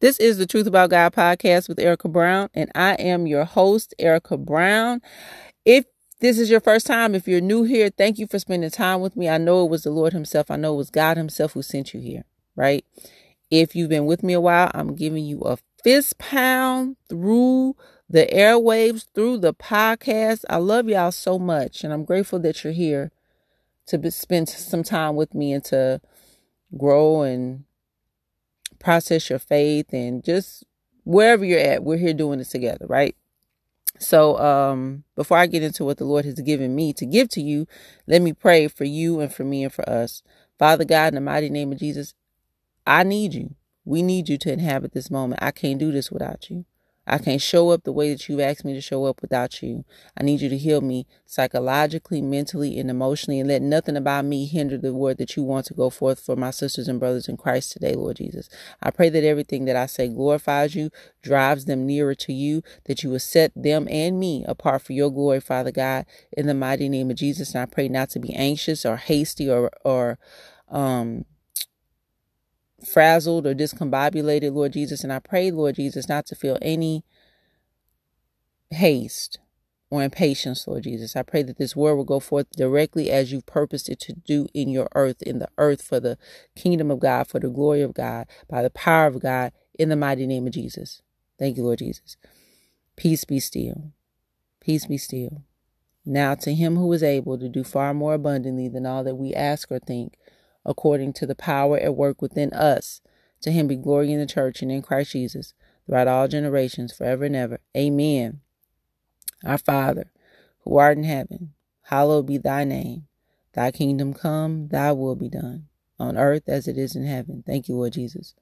This is the Truth About God podcast with Erica Brown, and I am your host, Erica Brown. If this is your first time, if you're new here, thank you for spending time with me. I know it was the Lord Himself, I know it was God Himself who sent you here, right? If you've been with me a while, I'm giving you a fist pound through the airwaves, through the podcast. I love y'all so much, and I'm grateful that you're here to spend some time with me and to grow and process your faith and just wherever you're at, we're here doing this together, right? So, um, before I get into what the Lord has given me to give to you, let me pray for you and for me and for us. Father God, in the mighty name of Jesus, I need you. We need you to inhabit this moment. I can't do this without you. I can't show up the way that you've asked me to show up without you. I need you to heal me psychologically, mentally, and emotionally, and let nothing about me hinder the word that you want to go forth for my sisters and brothers in Christ today, Lord Jesus. I pray that everything that I say glorifies you, drives them nearer to you, that you will set them and me apart for your glory, Father God, in the mighty name of Jesus. And I pray not to be anxious or hasty or, or, um, frazzled or discombobulated, Lord Jesus. And I pray, Lord Jesus, not to feel any haste or impatience, Lord Jesus. I pray that this word will go forth directly as you've purposed it to do in your earth, in the earth for the kingdom of God, for the glory of God, by the power of God, in the mighty name of Jesus. Thank you, Lord Jesus. Peace be still. Peace be still. Now to him who is able to do far more abundantly than all that we ask or think, according to the power at work within us. To him be glory in the church and in Christ Jesus throughout all generations, forever and ever. Amen. Our Father, who art in heaven, hallowed be thy name. Thy kingdom come, thy will be done, on earth as it is in heaven. Thank you, Lord Jesus.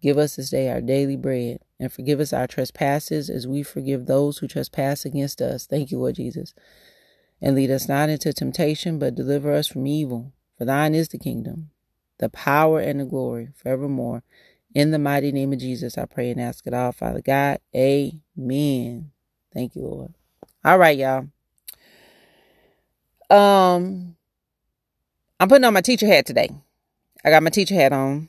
Give us this day our daily bread, and forgive us our trespasses as we forgive those who trespass against us. Thank you, Lord Jesus. And lead us not into temptation, but deliver us from evil. For thine is the kingdom, the power, and the glory forevermore. In the mighty name of Jesus, I pray and ask it all, Father God. Amen. Thank you, Lord. All right, y'all. Um, I'm putting on my teacher hat today. I got my teacher hat on.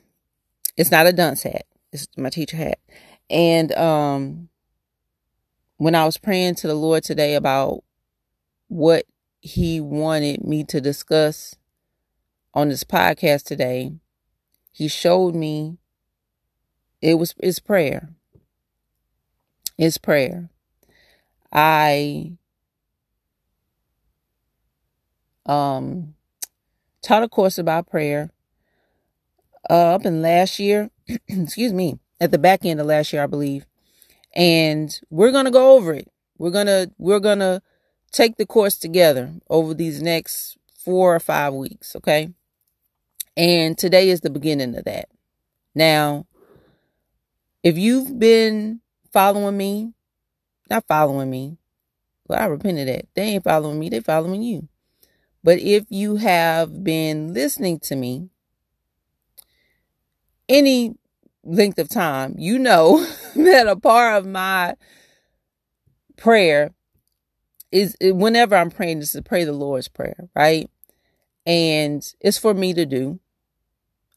It's not a dunce hat. It's my teacher hat. And um, when I was praying to the Lord today about what He wanted me to discuss on this podcast today, he showed me it was it's prayer. It's prayer. I um taught a course about prayer uh, up in last year, excuse me, at the back end of last year, I believe. And we're going to go over it. We're going to we're going to take the course together over these next 4 or 5 weeks, okay? And today is the beginning of that. Now, if you've been following me, not following me, well, I repent of that. They ain't following me, they following you. But if you have been listening to me any length of time, you know that a part of my prayer is whenever I'm praying, is to pray the Lord's Prayer, right? And it's for me to do.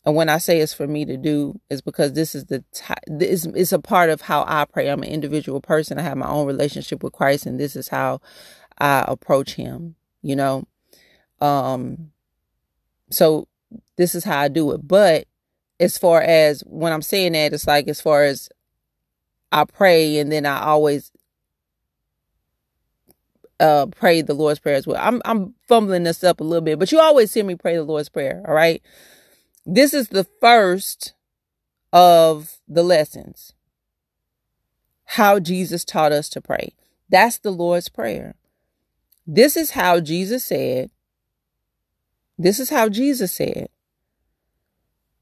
And when I say it's for me to do, is because this is the t- this is a part of how I pray. I'm an individual person. I have my own relationship with Christ, and this is how I approach Him. You know, um, so this is how I do it. But as far as when I'm saying that, it's like as far as I pray, and then I always uh pray the Lord's Prayer as well. I'm I'm fumbling this up a little bit, but you always hear me pray the Lord's Prayer, all right? This is the first of the lessons. How Jesus taught us to pray. That's the Lord's Prayer. This is how Jesus said. This is how Jesus said.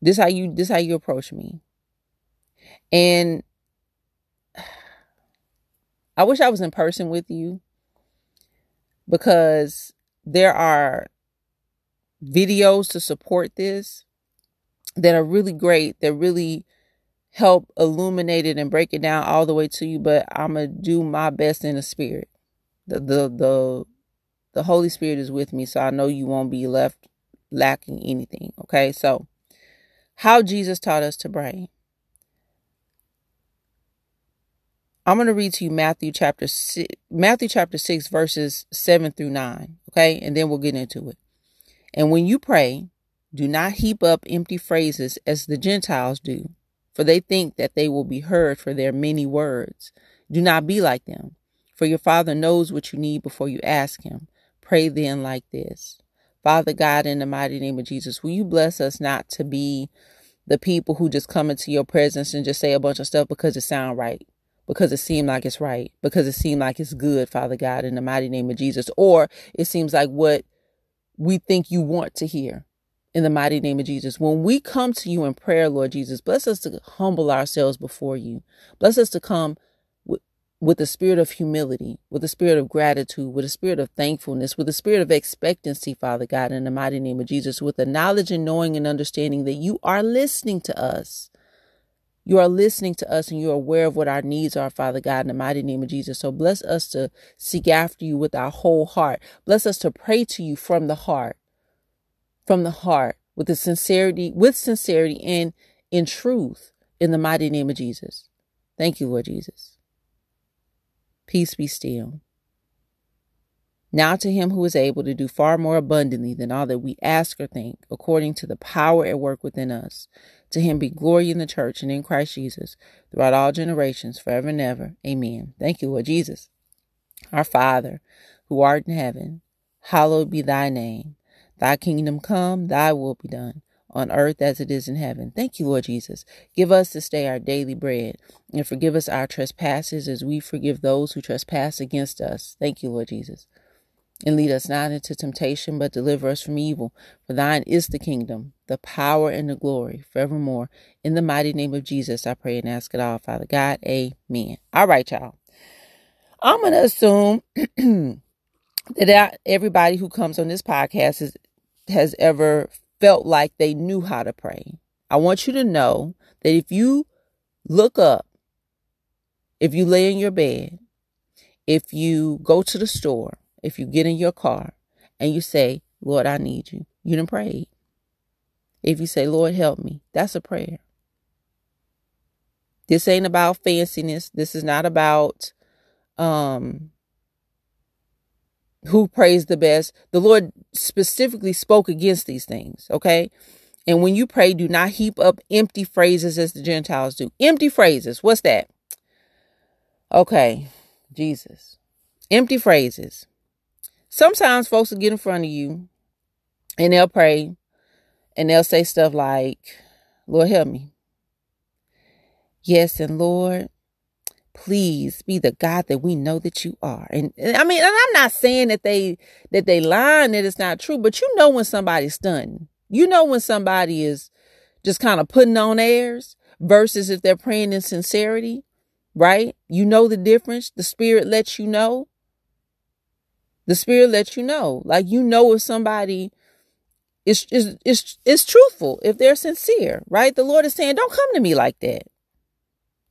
This is how you this is how you approach me. And I wish I was in person with you because there are videos to support this that are really great, that really help illuminate it and break it down all the way to you, but I'm gonna do my best in the spirit. The the the the Holy Spirit is with me, so I know you won't be left lacking anything. Okay, so how Jesus taught us to pray. I'm going to read to you Matthew chapter six, Matthew chapter 6 verses 7 through 9, okay? And then we'll get into it. And when you pray, do not heap up empty phrases as the Gentiles do, for they think that they will be heard for their many words. Do not be like them, for your Father knows what you need before you ask him. Pray then like this. Father God, in the mighty name of Jesus, will you bless us not to be the people who just come into your presence and just say a bunch of stuff because it sound right because it seemed like it's right, because it seemed like it's good, Father God, in the mighty name of Jesus, or it seems like what we think you want to hear in the mighty name of Jesus. When we come to you in prayer, Lord Jesus, bless us to humble ourselves before you. Bless us to come with, the spirit of humility, with the spirit of gratitude, with the spirit of thankfulness, with the spirit of expectancy, Father God, in the mighty name of Jesus, with the knowledge and knowing and understanding that you are listening to us you are listening to us and you're aware of what our needs are, Father God, in the mighty name of Jesus. So bless us to seek after you with our whole heart. Bless us to pray to you from the heart, from the heart, with the sincerity, with sincerity and in truth, in the mighty name of Jesus. Thank you, Lord Jesus. Peace be still. Now to him who is able to do far more abundantly than all that we ask or think, according to the power at work within us. To him be glory in the church and in Christ Jesus throughout all generations, forever and ever. Amen. Thank you, Lord Jesus. Our Father, who art in heaven, hallowed be thy name. Thy kingdom come, thy will be done, on earth as it is in heaven. Thank you, Lord Jesus. Give us this day our daily bread, and forgive us our trespasses as we forgive those who trespass against us. Thank you, Lord Jesus. And lead us not into temptation, but deliver us from evil. For thine is the kingdom, the power, and the glory forevermore. In the mighty name of Jesus, I pray and ask it all, Father God. Amen. All right, y'all. I'm going to assume that everybody who comes on this podcast is, has ever felt like they knew how to pray. I want you to know that if you look up, if you lay in your bed, if you go to the store, if you get in your car and you say, Lord, I need you, you done prayed. If you say, Lord, help me, that's a prayer. This ain't about fanciness. This is not about um who prays the best. The Lord specifically spoke against these things, okay? And when you pray, do not heap up empty phrases as the Gentiles do. Empty phrases. What's that? Okay, Jesus. Empty phrases. Sometimes folks will get in front of you and they'll pray and they'll say stuff like, Lord, help me. Yes, and Lord, please be the God that we know that you are. And, I mean, and I'm not saying that they that they lying that it's not true, but you know when somebody's stunning. You know when somebody is just kind of putting on airs versus if they're praying in sincerity, right? You know the difference. The spirit lets you know. The spirit lets you know. Like you know if somebody is is is is truthful, if they're sincere, right? The Lord is saying, Don't come to me like that.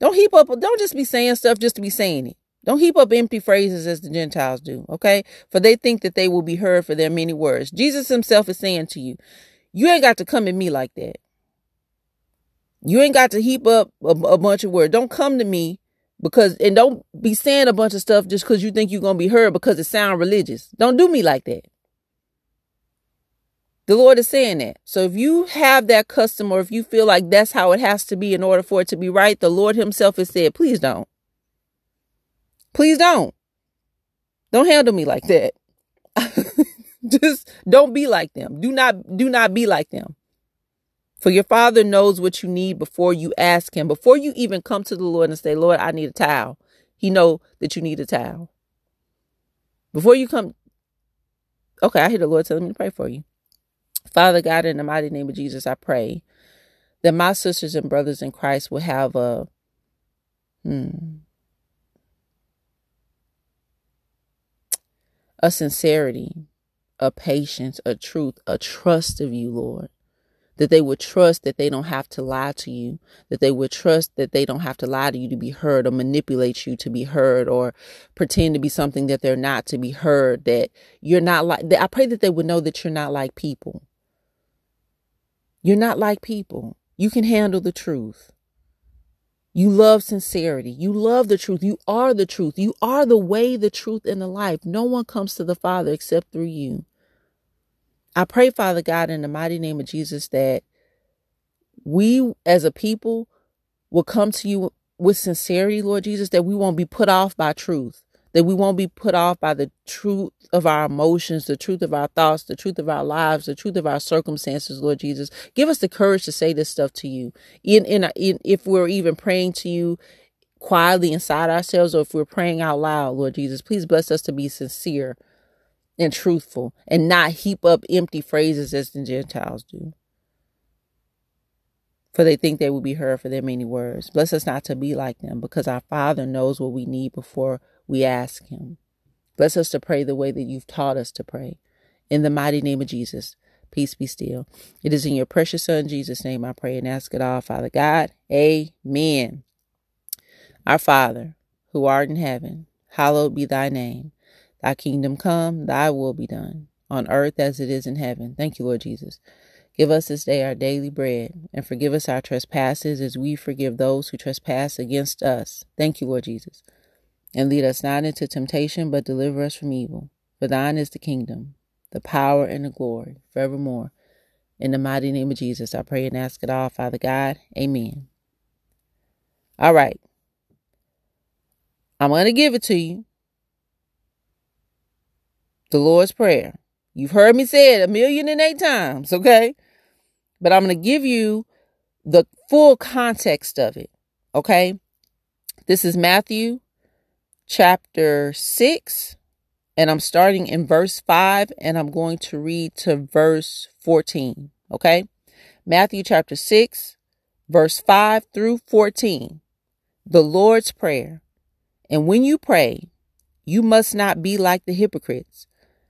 Don't heap up, don't just be saying stuff just to be saying it. Don't heap up empty phrases as the Gentiles do, okay? For they think that they will be heard for their many words. Jesus himself is saying to you, you ain't got to come at me like that. You ain't got to heap up a, a bunch of words. Don't come to me because and don't be saying a bunch of stuff just because you think you're gonna be heard because it sound religious. Don't do me like that. The Lord is saying that. So if you have that custom or if you feel like that's how it has to be in order for it to be right, the Lord Himself has said, please don't. Please don't. Don't handle me like that. just don't be like them. Do not do not be like them. For your father knows what you need before you ask him. Before you even come to the Lord and say, Lord, I need a towel. He know that you need a towel. Before you come, okay, I hear the Lord telling me to pray for you. Father God, in the mighty name of Jesus, I pray that my sisters and brothers in Christ will have a hmm, a sincerity, a patience, a truth, a trust of you, Lord. That they would trust that they don't have to lie to you, that they would trust that they don't have to lie to you to be heard or manipulate you to be heard or pretend to be something that they're not to be heard, that you're not like, I pray that they would know that you're not like people. You're not like people. You can handle the truth. You love sincerity. You love the truth. You are the truth. You are the way, the truth, and the life. No one comes to the Father except through you. I pray, Father God, in the mighty name of Jesus, that we as a people will come to you with sincerity, Lord Jesus, that we won't be put off by truth, that we won't be put off by the truth of our emotions, the truth of our thoughts, the truth of our lives, the truth of our circumstances, Lord Jesus. Give us the courage to say this stuff to you. In, in, in if we're even praying to you quietly inside ourselves or if we're praying out loud, Lord Jesus, please bless us to be sincere and truthful and not heap up empty phrases as the Gentiles do. For they think they will be heard for their many words. Bless us not to be like them because our Father knows what we need before we ask Him. Bless us to pray the way that you've taught us to pray. In the mighty name of Jesus, peace be still. It is in your precious Son, Jesus' name, I pray and ask it all, Father God. Amen. Our Father, who art in heaven, hallowed be thy name. Thy kingdom come, thy will be done, on earth as it is in heaven. Thank you, Lord Jesus. Give us this day our daily bread, and forgive us our trespasses as we forgive those who trespass against us. Thank you, Lord Jesus. And lead us not into temptation, but deliver us from evil. For thine is the kingdom, the power, and the glory forevermore. In the mighty name of Jesus, I pray and ask it all, Father God. Amen. All right. I'm going to give it to you. The Lord's Prayer. You've heard me say it a million and eight times, okay? But I'm going to give you the full context of it, okay? This is Matthew chapter 6, and I'm starting in verse 5, and I'm going to read to verse 14. Okay? Matthew chapter 6, verse 5 through 14. The Lord's Prayer. And when you pray, you must not be like the hypocrites,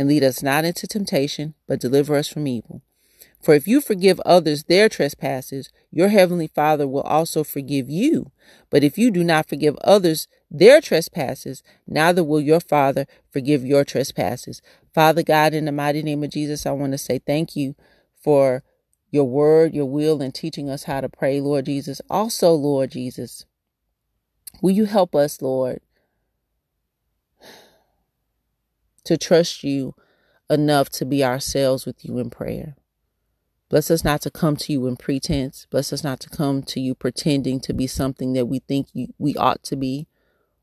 And lead us not into temptation, but deliver us from evil. For if you forgive others their trespasses, your heavenly Father will also forgive you. But if you do not forgive others their trespasses, neither will your Father forgive your trespasses. Father God, in the mighty name of Jesus, I want to say thank you for your word, your will, and teaching us how to pray, Lord Jesus. Also, Lord Jesus, will you help us, Lord, to trust you enough to be ourselves with you in prayer? Bless us not to come to you in pretense. Bless us not to come to you pretending to be something that we think you, we ought to be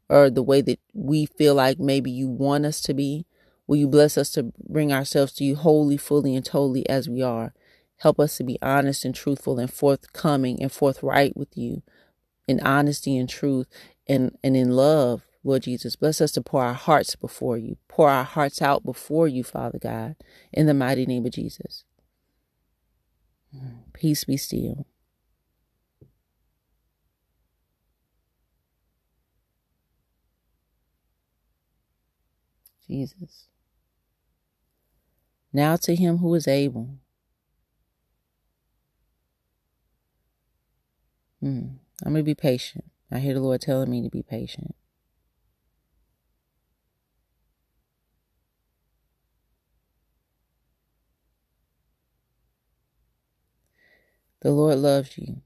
or the way that we feel like maybe you want us to be. Will you bless us to bring ourselves to you wholly, fully, and totally as we are? Help us to be honest and truthful and forthcoming and forthright with you in honesty and truth and, and in love, Lord Jesus. Bless us to pour our hearts before you, pour our hearts out before you, Father God, in the mighty name of Jesus. Peace be still. Jesus. Now to him who is able Mm, I'm going to be patient. I hear the Lord telling me to be patient. The Lord loves you.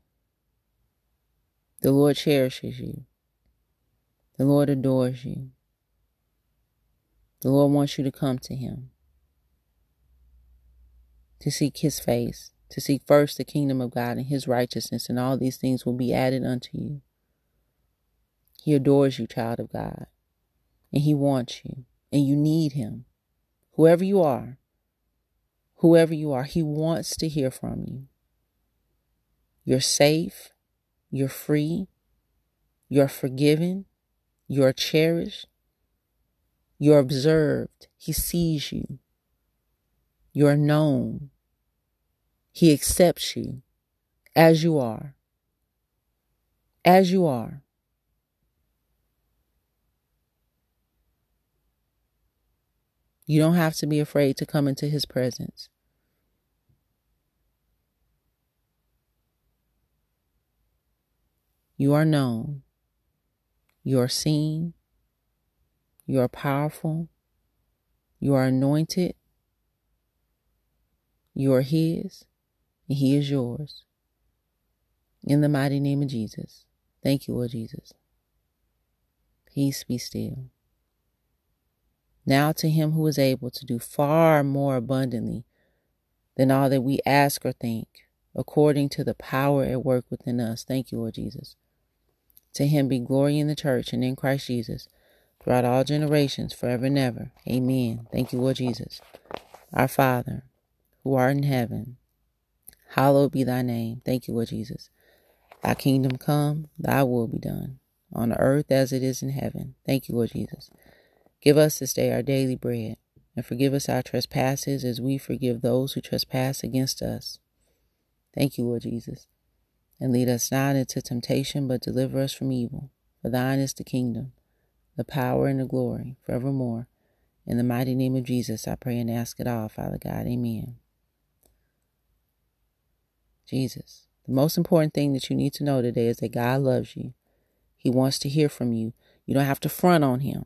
The Lord cherishes you. The Lord adores you. The Lord wants you to come to Him, to seek His face, to seek first the kingdom of God and his righteousness, and all these things will be added unto you. He adores you, child of God, and he wants you, and you need him. Whoever you are, whoever you are, He wants to hear from you. You're safe. You're free. You're forgiven. You're cherished. You're observed. He sees you. You're known. He accepts you as you are. As you are. You don't have to be afraid to come into His presence. You are known. You are seen. You are powerful. You are anointed. You are His, and He is yours. In the mighty name of Jesus. Thank you, Lord Jesus. Peace be still. Now to Him who is able to do far more abundantly than all that we ask or think, according to the power at work within us. Thank you, Lord Jesus. To him be glory in the church and in Christ Jesus throughout all generations, forever and ever. Amen. Thank you, Lord Jesus. Our Father, who art in heaven, hallowed be thy name. Thank you, Lord Jesus. Thy kingdom come, thy will be done, on earth as it is in heaven. Thank you, Lord Jesus. Give us this day our daily bread, and forgive us our trespasses as we forgive those who trespass against us. Thank you, Lord Jesus. And lead us not into temptation, but deliver us from evil. For thine is the kingdom, the power, and the glory, forevermore. In the mighty name of Jesus, I pray and ask it all, Father God. Amen. Jesus. The most important thing that you need to know today is that God loves you. He wants to hear from you. You don't have to front on him.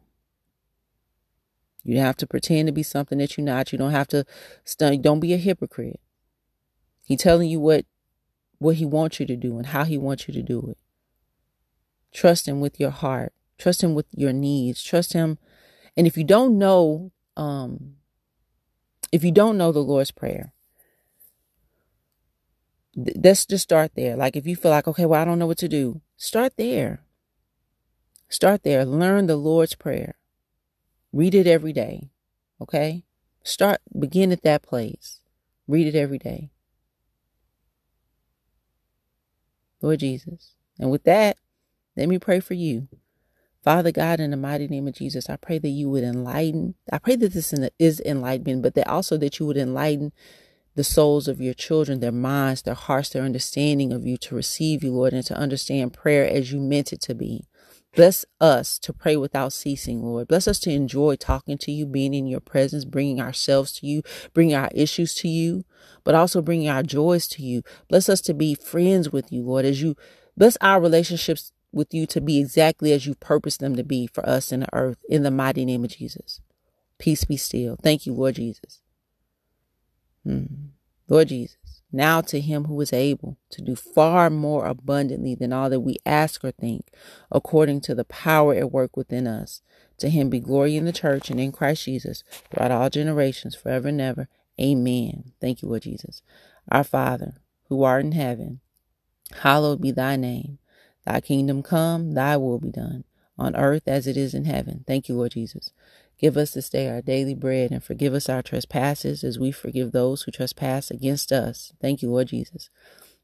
You don't have to pretend to be something that you're not. You don't have to. Don't be a hypocrite. He telling you what what He wants you to do and how He wants you to do it. Trust Him with your heart. Trust Him with your needs. Trust Him. And if you don't know, um, if you don't know the Lord's Prayer, th- let's just start there. Like if you feel like, okay, well, I don't know what to do, start there. Start there. Learn the Lord's Prayer. Read it every day. Okay? Start, begin at that place. Read it every day. Lord Jesus. And with that, let me pray for you. Father God, in the mighty name of Jesus, I pray that you would enlighten. I pray that this is enlightenment, but that also that you would enlighten the souls of your children, their minds, their hearts, their understanding of you to receive you, Lord, and to understand prayer as you meant it to be. Bless us to pray without ceasing, Lord. Bless us to enjoy talking to you, being in your presence, bringing ourselves to you, bringing our issues to you, but also bringing our joys to you. Bless us to be friends with you, Lord, as you bless our relationships with you to be exactly as you purpose them to be for us in the earth, in the mighty name of Jesus. Peace be still. Thank you, Lord Jesus. Hmm. Lord Jesus. Now to him who is able to do far more abundantly than all that we ask or think, according to the power at work within us. To him be glory in the church and in Christ Jesus throughout all generations, forever and ever. Amen. Thank you, Lord Jesus. Our Father, who art in heaven, hallowed be thy name. Thy kingdom come, thy will be done, on earth as it is in heaven. Thank you, Lord Jesus. Give us this day our daily bread and forgive us our trespasses as we forgive those who trespass against us. Thank you, Lord Jesus.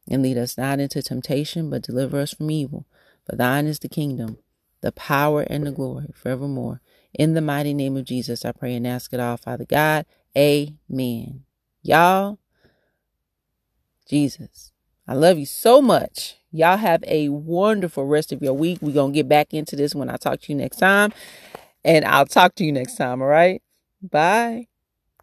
And lead us not into temptation, but deliver us from evil. For thine is the kingdom, the power, and the glory forevermore. In the mighty name of Jesus, I pray and ask it all, Father God. Amen. Y'all, Jesus, I love you so much. Y'all have a wonderful rest of your week. We're going to get back into this when I talk to you next time. And I'll talk to you next time, all right? Bye.